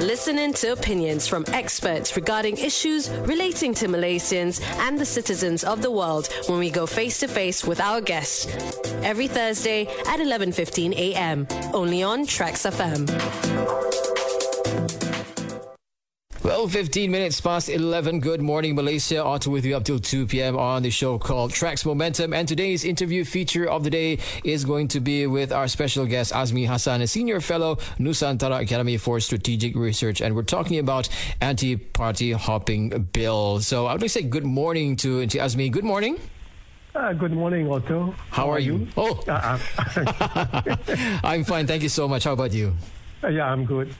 Listening to opinions from experts regarding issues relating to Malaysians and the citizens of the world when we go face to face with our guests. Every Thursday at 11:15 a.m. only on Traxx FM. Well, 15 minutes past 11. Good morning, Malaysia. Otto with you up till 2 p.m. on the show called Traxx Momentum. And today's interview feature of the day is going to be with our special guest, Azmi Hassan, a senior fellow, Nusantara Academy for Strategic Research. And we're talking about anti-party hopping bill. So I would like to say good morning to, to Azmi. Good morning. Uh, good morning, Otto. How, How are, are you? you? Oh, uh, uh. I'm fine. Thank you so much. How about you? Uh, yeah, I'm good.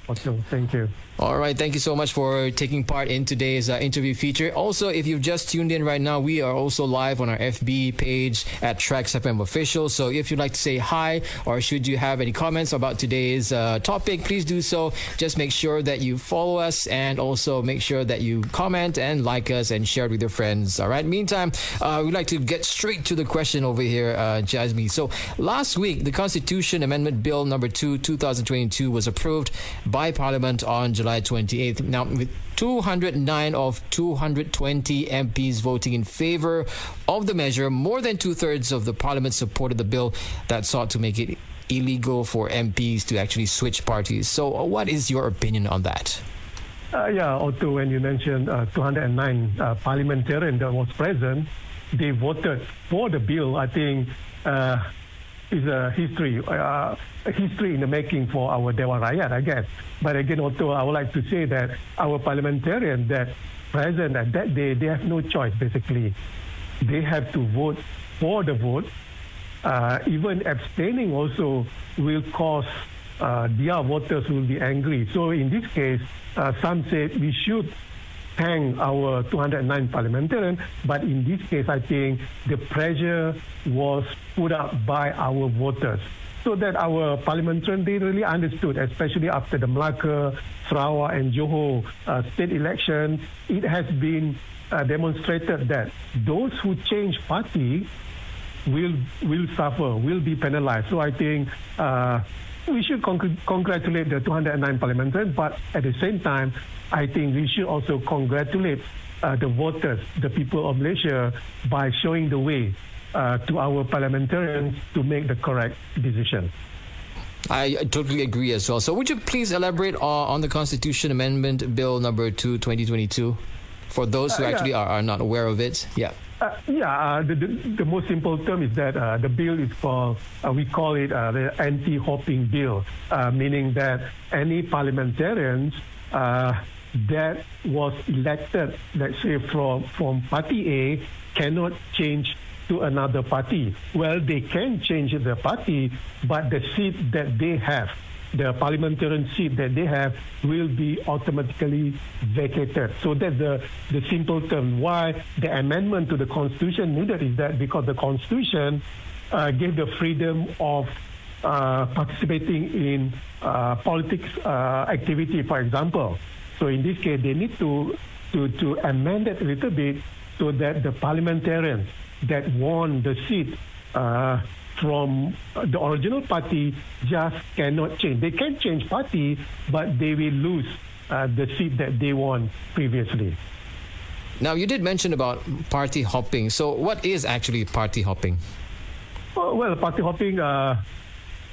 Thank you. All right. Thank you so much for taking part in today's uh, interview feature. Also, if you've just tuned in right now, we are also live on our FB page at Traxx FM Official. So if you'd like to say hi or should you have any comments about today's uh, topic, please do so. Just make sure that you follow us and also make sure that you comment and like us and share it with your friends. All right. Meantime, uh, we'd like to get straight to the question over here, uh, Jasmine. So last week, the Constitution Amendment Bill number 2, 2022 was approved by Parliament on July July 28th. Now, with 209 of 220 MPs voting in favor of the measure, more than two thirds of the parliament supported the bill that sought to make it illegal for MPs to actually switch parties. So, uh, what is your opinion on that? Uh, yeah, Otto, when you mentioned uh, 209 uh, parliamentarians that was present, they voted for the bill. I think uh, is a history, uh, a history in the making for our Dewan Rakyat, I guess. But again, also, I would like to say that our parliamentarians that present at that day, they have no choice, basically. They have to vote for the vote. Uh, even abstaining also will cause uh, their voters will be angry. So in this case, uh, some said we should thank our 209 parliamentarians, but in this case, I think the pressure was put up by our voters. So that our parliamentarians, they really understood, especially after the Melaka, Sarawak and Johor uh, state election, it has been uh, demonstrated that those who change party will will suffer, will be penalized. So I think uh, we should con- congratulate the 209 parliamentarians, but at the same time, I think we should also congratulate uh, the voters, the people of Malaysia, by showing the way uh, to our parliamentarians to make the correct decision. I totally agree as well. So, would you please elaborate on, on the Constitution Amendment Bill number 2, 2022, for those who uh, actually are, are not aware of it? Yeah. Uh, yeah, uh, the, the, the, most simple term is that uh, the bill is called, uh, we call it uh, the anti-hopping bill, uh, meaning that any parliamentarians that was elected, let's say from, from party A, cannot change to another party. Well, they can change the party, but the seat that they have the parliamentarian seat that they have will be automatically vacated. So that's the, the simple term. Why the amendment to the constitution needed is that because the constitution uh, gave the freedom of uh, participating in uh, politics uh, activity, for example. So in this case, they need to, to, to amend it a little bit so that the parliamentarians that won the seat uh, from the original party just cannot change. They can change party, but they will lose uh, the seat that they won previously. Now, you did mention about party hopping. So, what is actually party hopping? Well, party hopping uh,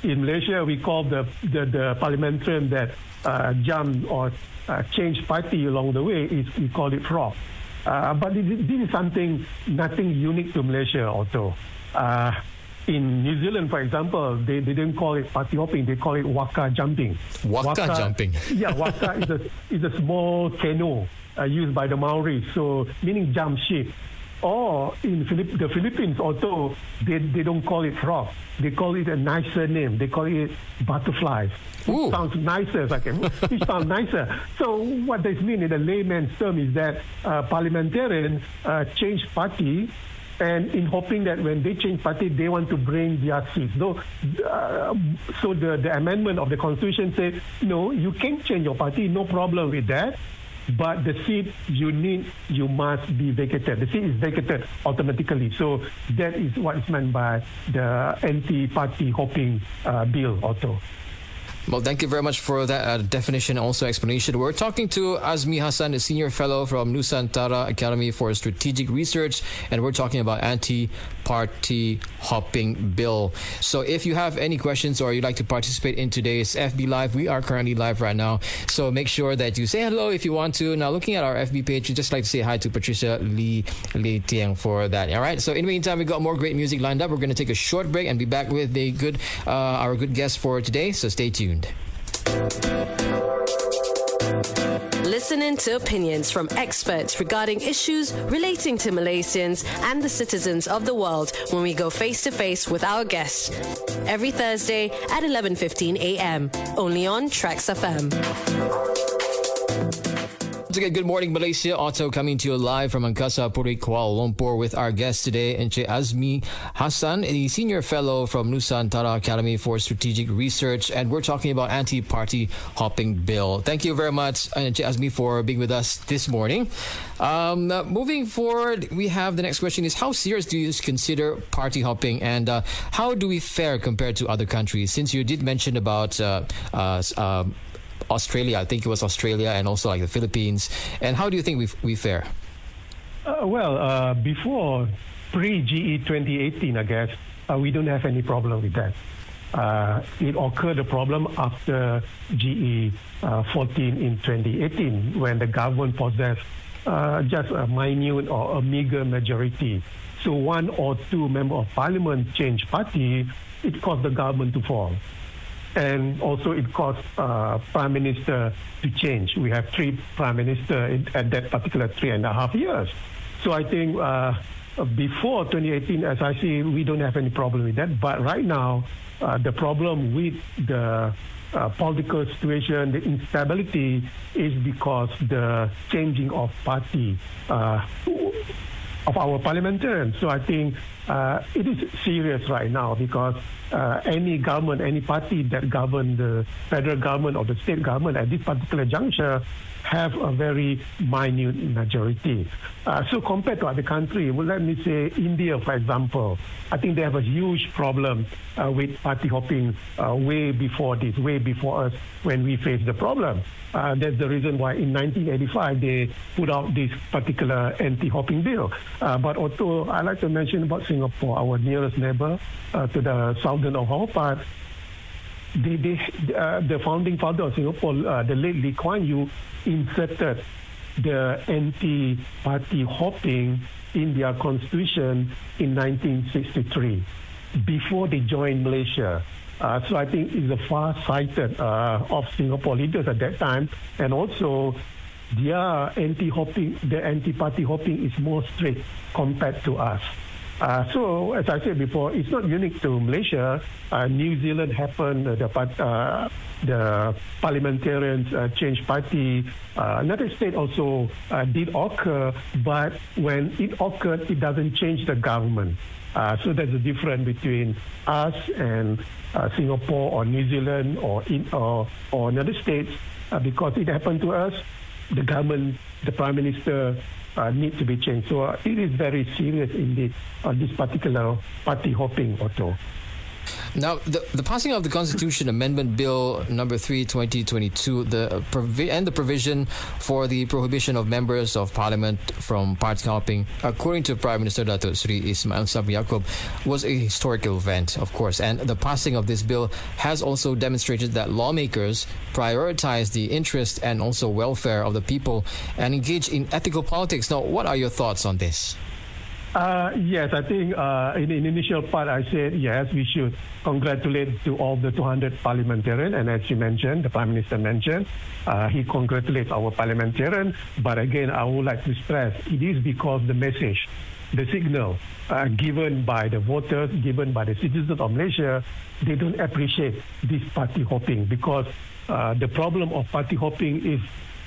in Malaysia, we call the, the, the parliamentarian that uh, jump or uh, change party along the way, is we call it frog. Uh, but this, is something, nothing unique to Malaysia also. Uh, in New Zealand, for example, they, they didn't call it party hopping, they call it waka jumping. Waka, waka jumping? yeah, waka is, a, is a small canoe uh, used by the Maori, so meaning jump ship. Or in Philipp- the Philippines, although they, they don't call it frog, they call it a nicer name. They call it butterflies. It sounds nicer. Like, it sounds nicer. So what this means in the layman's term is that uh, parliamentarians uh, change party and in hoping that when they change party, they want to bring their seats. So, uh, so the, the amendment of the constitution said, no, you can change your party, no problem with that. But the seat you need, you must be vacated. The seat is vacated automatically. So that is what is meant by the anti-party hopping uh, bill, also. Well, thank you very much for that uh, definition, also explanation. We're talking to Azmi Hassan, a senior fellow from Nusantara Academy for Strategic Research, and we're talking about anti-party hopping bill. So, if you have any questions or you'd like to participate in today's FB Live, we are currently live right now. So, make sure that you say hello if you want to. Now, looking at our FB page, you just like to say hi to Patricia Lee Lee Tiang for that. All right. So, in the meantime, we've got more great music lined up. We're going to take a short break and be back with a good uh, our good guest for today. So, stay tuned tuned. Listening to opinions from experts regarding issues relating to Malaysians and the citizens of the world when we go face to face with our guests. Every Thursday at 11:15 a.m. only on Traxx FM. Once again, good morning, Malaysia. Otto coming to you live from Angkasa Puri, Kuala Lumpur with our guest today, Encik Azmi Hassan, a senior fellow from Nusantara Academy for Strategic Research, and we're talking about anti-party hopping bill. Thank you very much, Encik Azmi, for being with us this morning. Um, uh, moving forward, we have the next question: Is how serious do you consider party hopping, and uh, how do we fare compared to other countries? Since you did mention about uh, uh um, Australia. I think it was Australia and also like the Philippines. And how do you think we we fare? Uh, well, uh, before pre GE 2018, I guess uh, we don't have any problem with that. Uh, it occurred a problem after GE uh, 14 in 2018 when the government possessed uh, just a minute or a meager majority. So one or two member of parliament changed party, it caused the government to fall and also it caused uh, prime minister to change. We have three prime minister at that particular three and a half years. So I think uh, before 2018, as I see, we don't have any problem with that. But right now, uh, the problem with the uh, political situation, the instability, is because the changing of party uh, of our parliamentarians. So I think uh, it is serious right now because uh, any government, any party that govern the federal government or the state government at this particular juncture have a very minute majority. Uh, so compared to other countries, well, let me say India, for example, I think they have a huge problem uh, with party hopping uh, way before this, way before us when we face the problem. Uh, that's the reason why in 1985 they put out this particular anti-hopping bill. But also, I like to mention about Singapore, our nearest neighbor uh, to the southern of our part the, the, uh, the founding father of Singapore, uh, the late Lee Kuan Yew, inserted the anti-party hopping in their constitution in 1963 before they joined Malaysia. Uh, so I think it's a far-sighted uh, of Singapore leaders at that time, and also their anti-hopping, the anti-party hopping is more strict compared to us. Uh, so, as I said before, it's not unique to Malaysia. Uh, New Zealand happened, uh, the, uh, the parliamentarians uh, changed party. Uh, another state also did occur, but when it occurred, it doesn't change the government. so there's a difference between us and Singapore or New Zealand or, in, or, or another states because it happened to us. The government, the prime minister, uh, need to be changed. So uh, it is very serious indeed on this particular party hopping Otto. Now, the, the passing of the Constitution Amendment Bill Number Three, 2022, the uh, provi- and the provision for the prohibition of members of Parliament from party hopping, according to Prime Minister Datuk Sri Ismail Sabri Yaakob, was a historical event, of course. And the passing of this bill has also demonstrated that lawmakers prioritize the interest and also welfare of the people and engage in ethical politics. Now, what are your thoughts on this? Uh, yes, I think uh, in the initial part I said yes, we should congratulate to all the 200 parliamentarians, and as you mentioned, the Prime Minister mentioned, uh, he congratulates our parliamentarians. But again, I would like to stress it is because the message, the signal uh, given by the voters, given by the citizens of Malaysia, they don't appreciate this party hopping because uh, the problem of party hopping is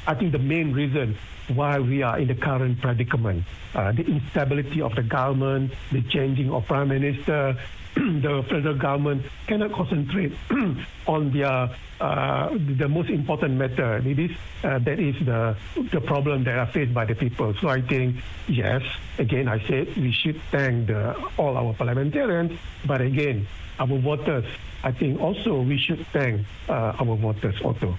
I think the main reason why we are in the current predicament, uh, the instability of the government, the changing of prime minister, the federal government cannot concentrate on their uh, the most important matter. It is uh, that is the the problem that are faced by the people. So I think yes, again I said we should thank the, all our parliamentarians, but again our voters. I think also we should thank uh, our voters also.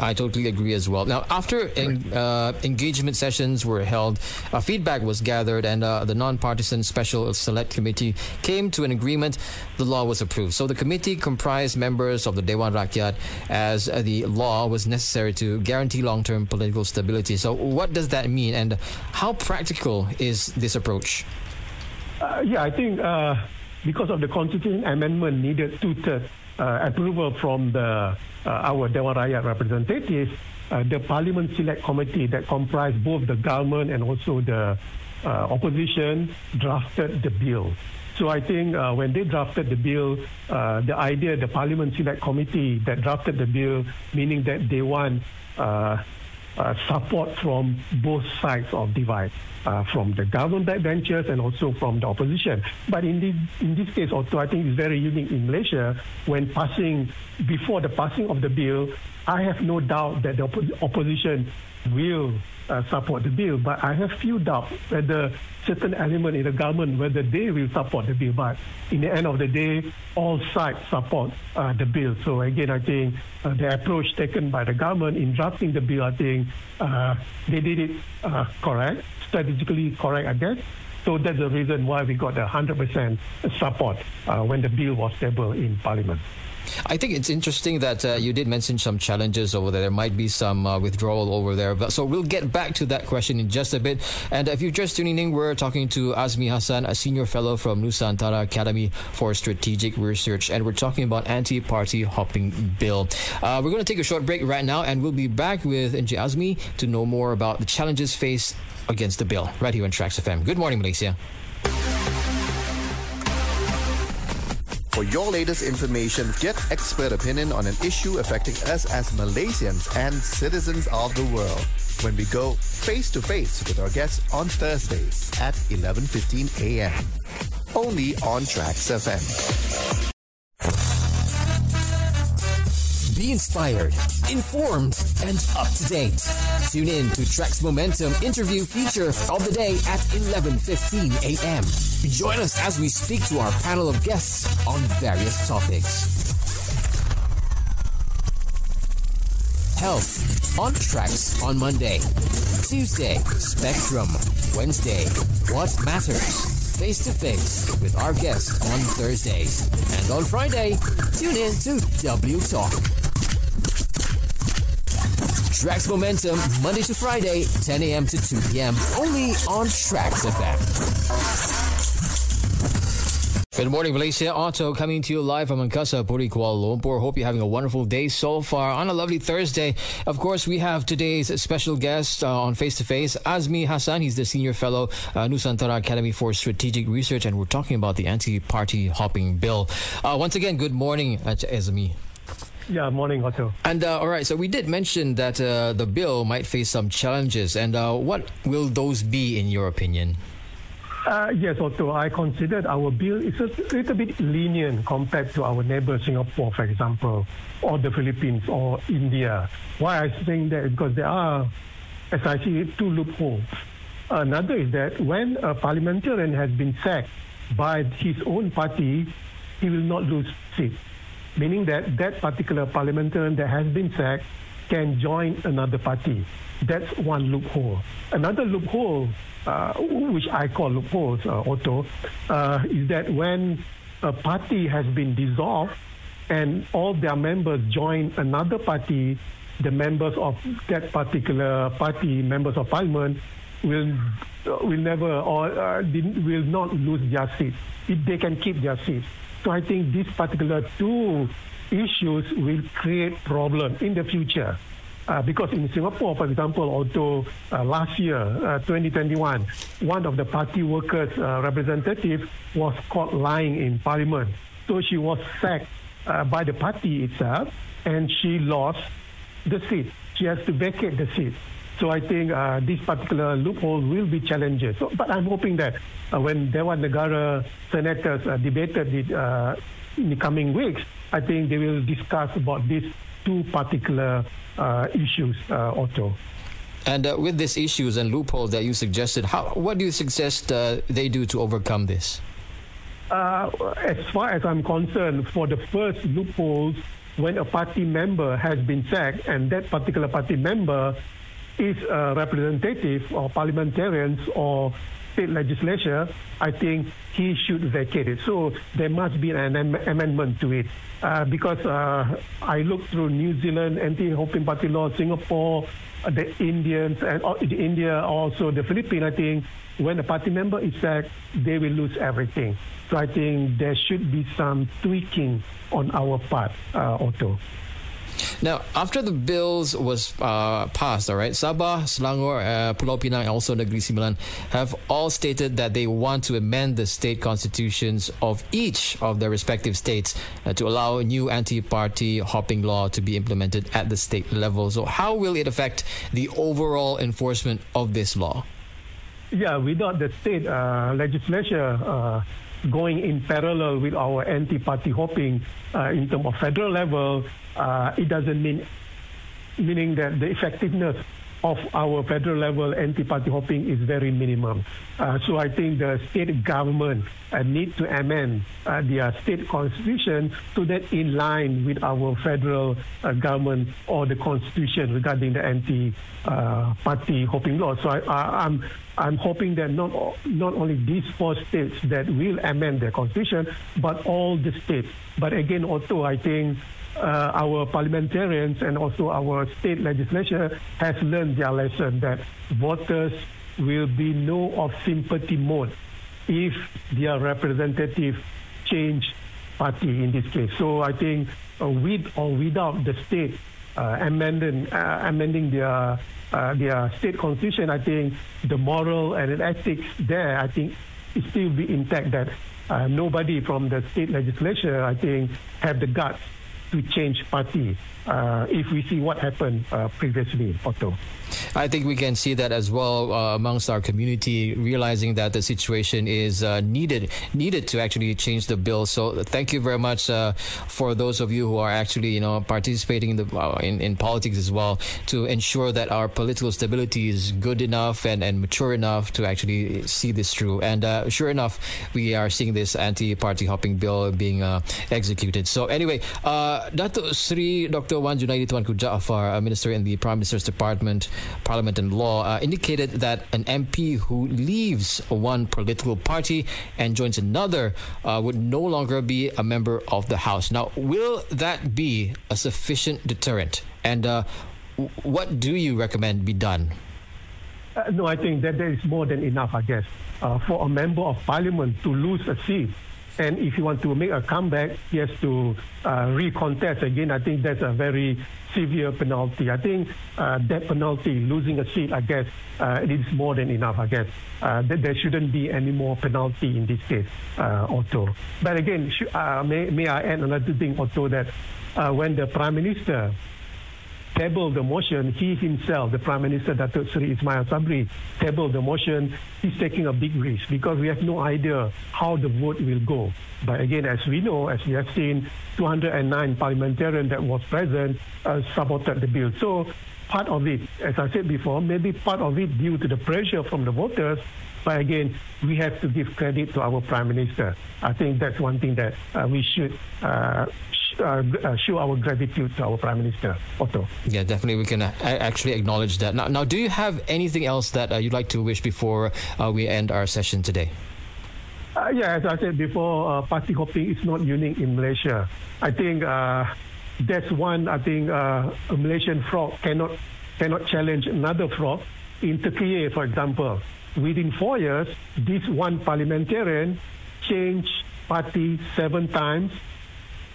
I totally agree as well. Now, after en- uh, engagement sessions were held, uh, feedback was gathered, and uh, the non-partisan Special Select Committee came to an agreement. The law was approved. So the committee comprised members of the Dewan Rakyat, as the law was necessary to guarantee long-term political stability. So, what does that mean, and how practical is this approach? Uh, yeah, I think uh, because of the constitution amendment needed two-thirds approval from the uh, our Dewan Rakyat representatives, uh, the Parliament Select Committee that comprised both the government and also the opposition drafted the bill. So I think uh, when they drafted the bill, uh, the idea, the Parliament Select Committee that drafted the bill, meaning that they want uh, support from both sides of divide uh, from the government backbenchers and also from the opposition. But in this, in this case also, I think it's very unique in Malaysia when passing, before the passing of the bill, I have no doubt that the opposition will uh, support the bill, but I have few doubts whether certain element in the government whether they will support the bill. But in the end of the day, all sides support uh, the bill. So again, I think uh, the approach taken by the government in drafting the bill, I think uh, they did it uh, correct, strategically correct, I guess. So that's the reason why we got 100% support uh, when the bill was tabled in Parliament. I think it's interesting that uh, you did mention some challenges over there. There might be some uh, withdrawal over there. But, so we'll get back to that question in just a bit. And if you're just tuning in, we're talking to Azmi Hassan, a senior fellow from Nusantara Academy for Strategic Research. And we're talking about anti-party hopping bill. Uh, we're going to take a short break right now and we'll be back with Encik Azmi to know more about the challenges faced against the bill right here on Traxx FM. Good morning, Malaysia. For your latest information, get expert opinion on an issue affecting us as Malaysians and citizens of the world. When we go face to face with our guests on Thursdays at 11:15 a.m. Only on Traxx FM. Be inspired, informed, and up to date. Tune in to Traxx Momentum interview feature of the day at 11:15 a.m. Join us as we speak to our panel of guests on various topics. Health on Traxx on Monday. Tuesday, Spectrum. Wednesday, What Matters face to face with our guests on Thursdays. And on Friday, tune in to W Talk. Traxx Momentum, Monday to Friday, 10 a.m. to 2 p.m. Only on Traxx FM. Good morning, Malaysia. Otto coming to you live from Angkasa Puri, Kuala Lumpur. Hope you're having a wonderful day so far on a lovely Thursday. Of course, we have today's special guest uh, on Face to Face, Azmi Hassan. He's the senior fellow, uh, Nusantara Academy for Strategic Research, and we're talking about the anti-party hopping bill. Uh, once again, good morning, Azmi. Yeah, morning, Otto. And uh, all right, so we did mention that uh, the bill might face some challenges, and uh, what will those be, in your opinion? Uh, yes, Otto. I considered our bill is a little bit lenient compared to our neighbor Singapore, for example, or the Philippines or India. Why I saying that? Because there are, as I see it, two loopholes. Another is that when a parliamentarian has been sacked by his own party, he will not lose seat meaning that that particular parliamentarian that has been sacked can join another party. That's one loophole. Another loophole, uh, which I call loopholes, uh, Otto, uh, is that when a party has been dissolved and all their members join another party, the members of that particular party, members of parliament, will will never or uh, will not lose their seat. If they can keep their seats. So I think these particular two issues will create problem in the future. Uh, because in Singapore, for example, although uh, last year, uh, 2021, one of the party workers' uh, representative was caught lying in parliament. So she was sacked uh, by the party itself and she lost the seat. She has to vacate the seat. So I think uh, this particular loophole will be challenged. So, but I'm hoping that uh, when Dewan Negara senators uh, debated it uh, in the coming weeks, I think they will discuss about these two particular uh, issues, uh, Otto. And uh, with these issues and loopholes that you suggested, how what do you suggest uh, they do to overcome this? Uh, as far as I'm concerned, for the first loopholes, when a party member has been sacked and that particular party member is a representative or parliamentarians or state legislature, I think he should vacate it. So there must be an am- amendment to it. Uh, because uh, I looked through New Zealand anti-hopping party law, Singapore, uh, the Indians, and uh, India, also the Philippines, I think when a party member is sacked, they will lose everything. So I think there should be some tweaking on our part, uh, Otto. Now, after the bills was uh, passed, all right, Sabah, Selangor, uh, Pulau Pinang, and also Negeri Sembilan have all stated that they want to amend the state constitutions of each of their respective states uh, to allow a new anti-party hopping law to be implemented at the state level. So, how will it affect the overall enforcement of this law? Yeah, without the state uh, legislature uh, going in parallel with our anti-party hopping uh, in terms of federal level, uh, it doesn't mean meaning that the effectiveness of our federal level anti-party hopping is very minimum. Uh, so I think the state government uh, need to amend uh, their state constitution to that in line with our federal uh, government or the constitution regarding the anti-party hopping law. So I, I, I'm I'm hoping that not not only these four states that will amend their constitution, but all the states. But again, also I think uh, our parliamentarians and also our state legislature has learned their lesson that voters will be no of sympathy mode if their representative change party in this case. So I think uh, with or without the state uh, amending uh, amending their uh, their state constitution, I think the moral and the ethics there, I think, it still be intact. That uh, nobody from the state legislature, I think, have the guts to change party uh, if we see what happened uh, previously, Otto. I think we can see that as well uh, amongst our community, realizing that the situation is uh, needed needed to actually change the bill. So thank you very much uh, for those of you who are actually you know participating in the uh, in, in politics as well to ensure that our political stability is good enough and, and mature enough to actually see this through. And uh, sure enough, we are seeing this anti-party hopping bill being uh, executed. So anyway, Dato Sri Dr. Wan Junaidi Tuanku Jaafar, a minister in the Prime Minister's Department. Parliament and Law uh, indicated that an MP who leaves one political party and joins another uh, would no longer be a member of the House. Now, will that be a sufficient deterrent? And uh, what do you recommend be done? Uh, no, I think that there is more than enough, I guess, uh, for a member of parliament to lose a seat and if he wants to make a comeback, he has to uh, recontest again. I think that's a very severe penalty. I think uh, that penalty, losing a seat, I guess, uh, it is more than enough, I guess. Uh, that there shouldn't be any more penalty in this case, uh, Otto. But again, sh- uh, may, may I add another thing, Otto, that uh, when the Prime Minister tabled the motion, he himself, the Prime Minister, Datuk Seri Ismail Sabri, tabled the motion. He's taking a big risk because we have no idea how the vote will go. But again, as we know, as we have seen, 209 parliamentarians that was present uh, supported the bill. So part of it, as I said before, maybe part of it due to the pressure from the voters. But again, we have to give credit to our Prime Minister. I think that's one thing that uh, we should uh, uh, uh, show our gratitude to our Prime Minister, Otto. Yeah, definitely. We can uh, actually acknowledge that. Now, now, do you have anything else that uh, you'd like to wish before uh, we end our session today? Uh, yeah, as I said before, party hopping is not unique in Malaysia. I think that's one. I think a Malaysian frog cannot cannot challenge another frog. In Turkey, for example, within four years, this one parliamentarian changed party seven times uh,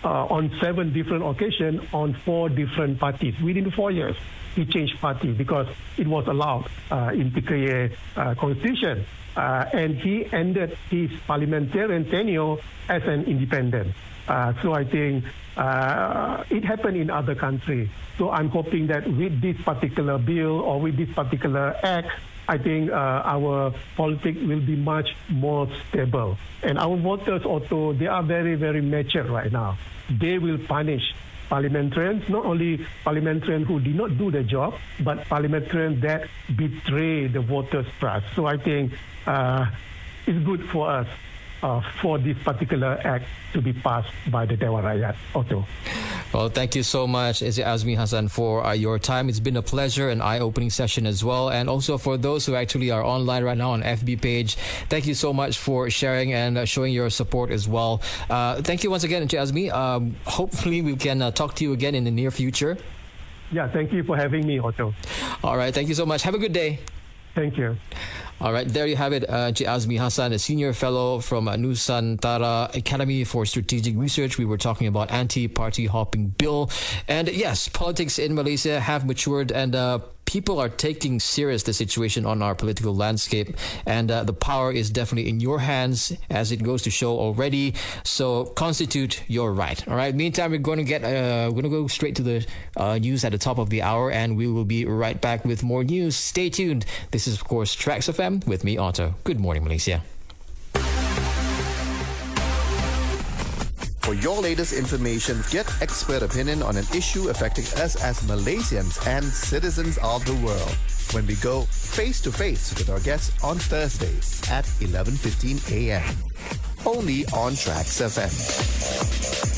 on seven different occasions on four different parties within four years. He changed party because it was allowed uh, in PKA uh, constitution. Uh, and he ended his parliamentarian tenure as an independent. Uh, so I think uh, it happened in other countries. So I'm hoping that with this particular bill or with this particular act, I think uh, our politics will be much more stable. And our voters also, they are very, very mature right now. They will punish parliamentarians, not only parliamentarians who did not do the job, but parliamentarians that betray the voters' trust. So I think uh, it's good for us uh, for this particular act to be passed by the Dewan Rakyat Otto. Well, thank you so much, Encik Azmi Hassan, for uh, your time. It's been a pleasure, an eye-opening session as well. And also for those who actually are online right now on FB page, thank you so much for sharing and uh, showing your support as well. Uh, thank you once again, Azmi. Um, hopefully we can uh, talk to you again in the near future. Yeah, thank you for having me, Otto. All right, thank you so much. Have a good day. Thank you. All right, there you have it. Uh, J. Azmi Hassan, a senior fellow from uh, Nusantara Academy for Strategic Research. We were talking about anti-party hopping bill, and yes, politics in Malaysia have matured, and uh, people are taking serious the situation on our political landscape, and uh, the power is definitely in your hands, as it goes to show already. So constitute your right. All right. Meantime, we're going to get uh, we're going to go straight to the uh, news at the top of the hour, and we will be right back with more news. Stay tuned. This is of course Traxx FM with me, Otto. Good morning, Malaysia. For your latest information, get expert opinion on an issue affecting us as Malaysians and citizens of the world. When we go face to face with our guests on Thursdays at 11:15 a.m. Only on Traxx FM.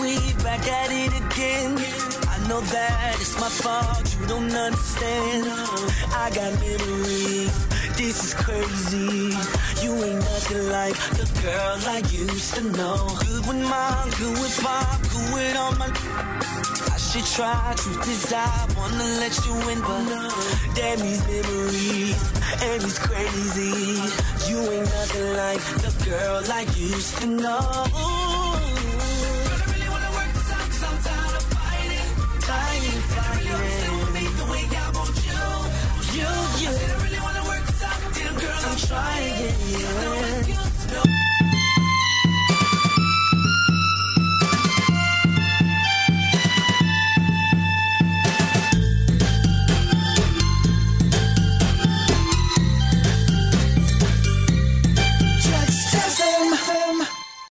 We back at it again. I know that it's my fault, you don't understand. I got memories, this is crazy. You ain't nothing like the girl I used to know. Good with mom, good with pop, good with all my. I should try, truth is I wanna let you in, but damn these memories, and it's crazy. You ain't nothing like the girl I used to know.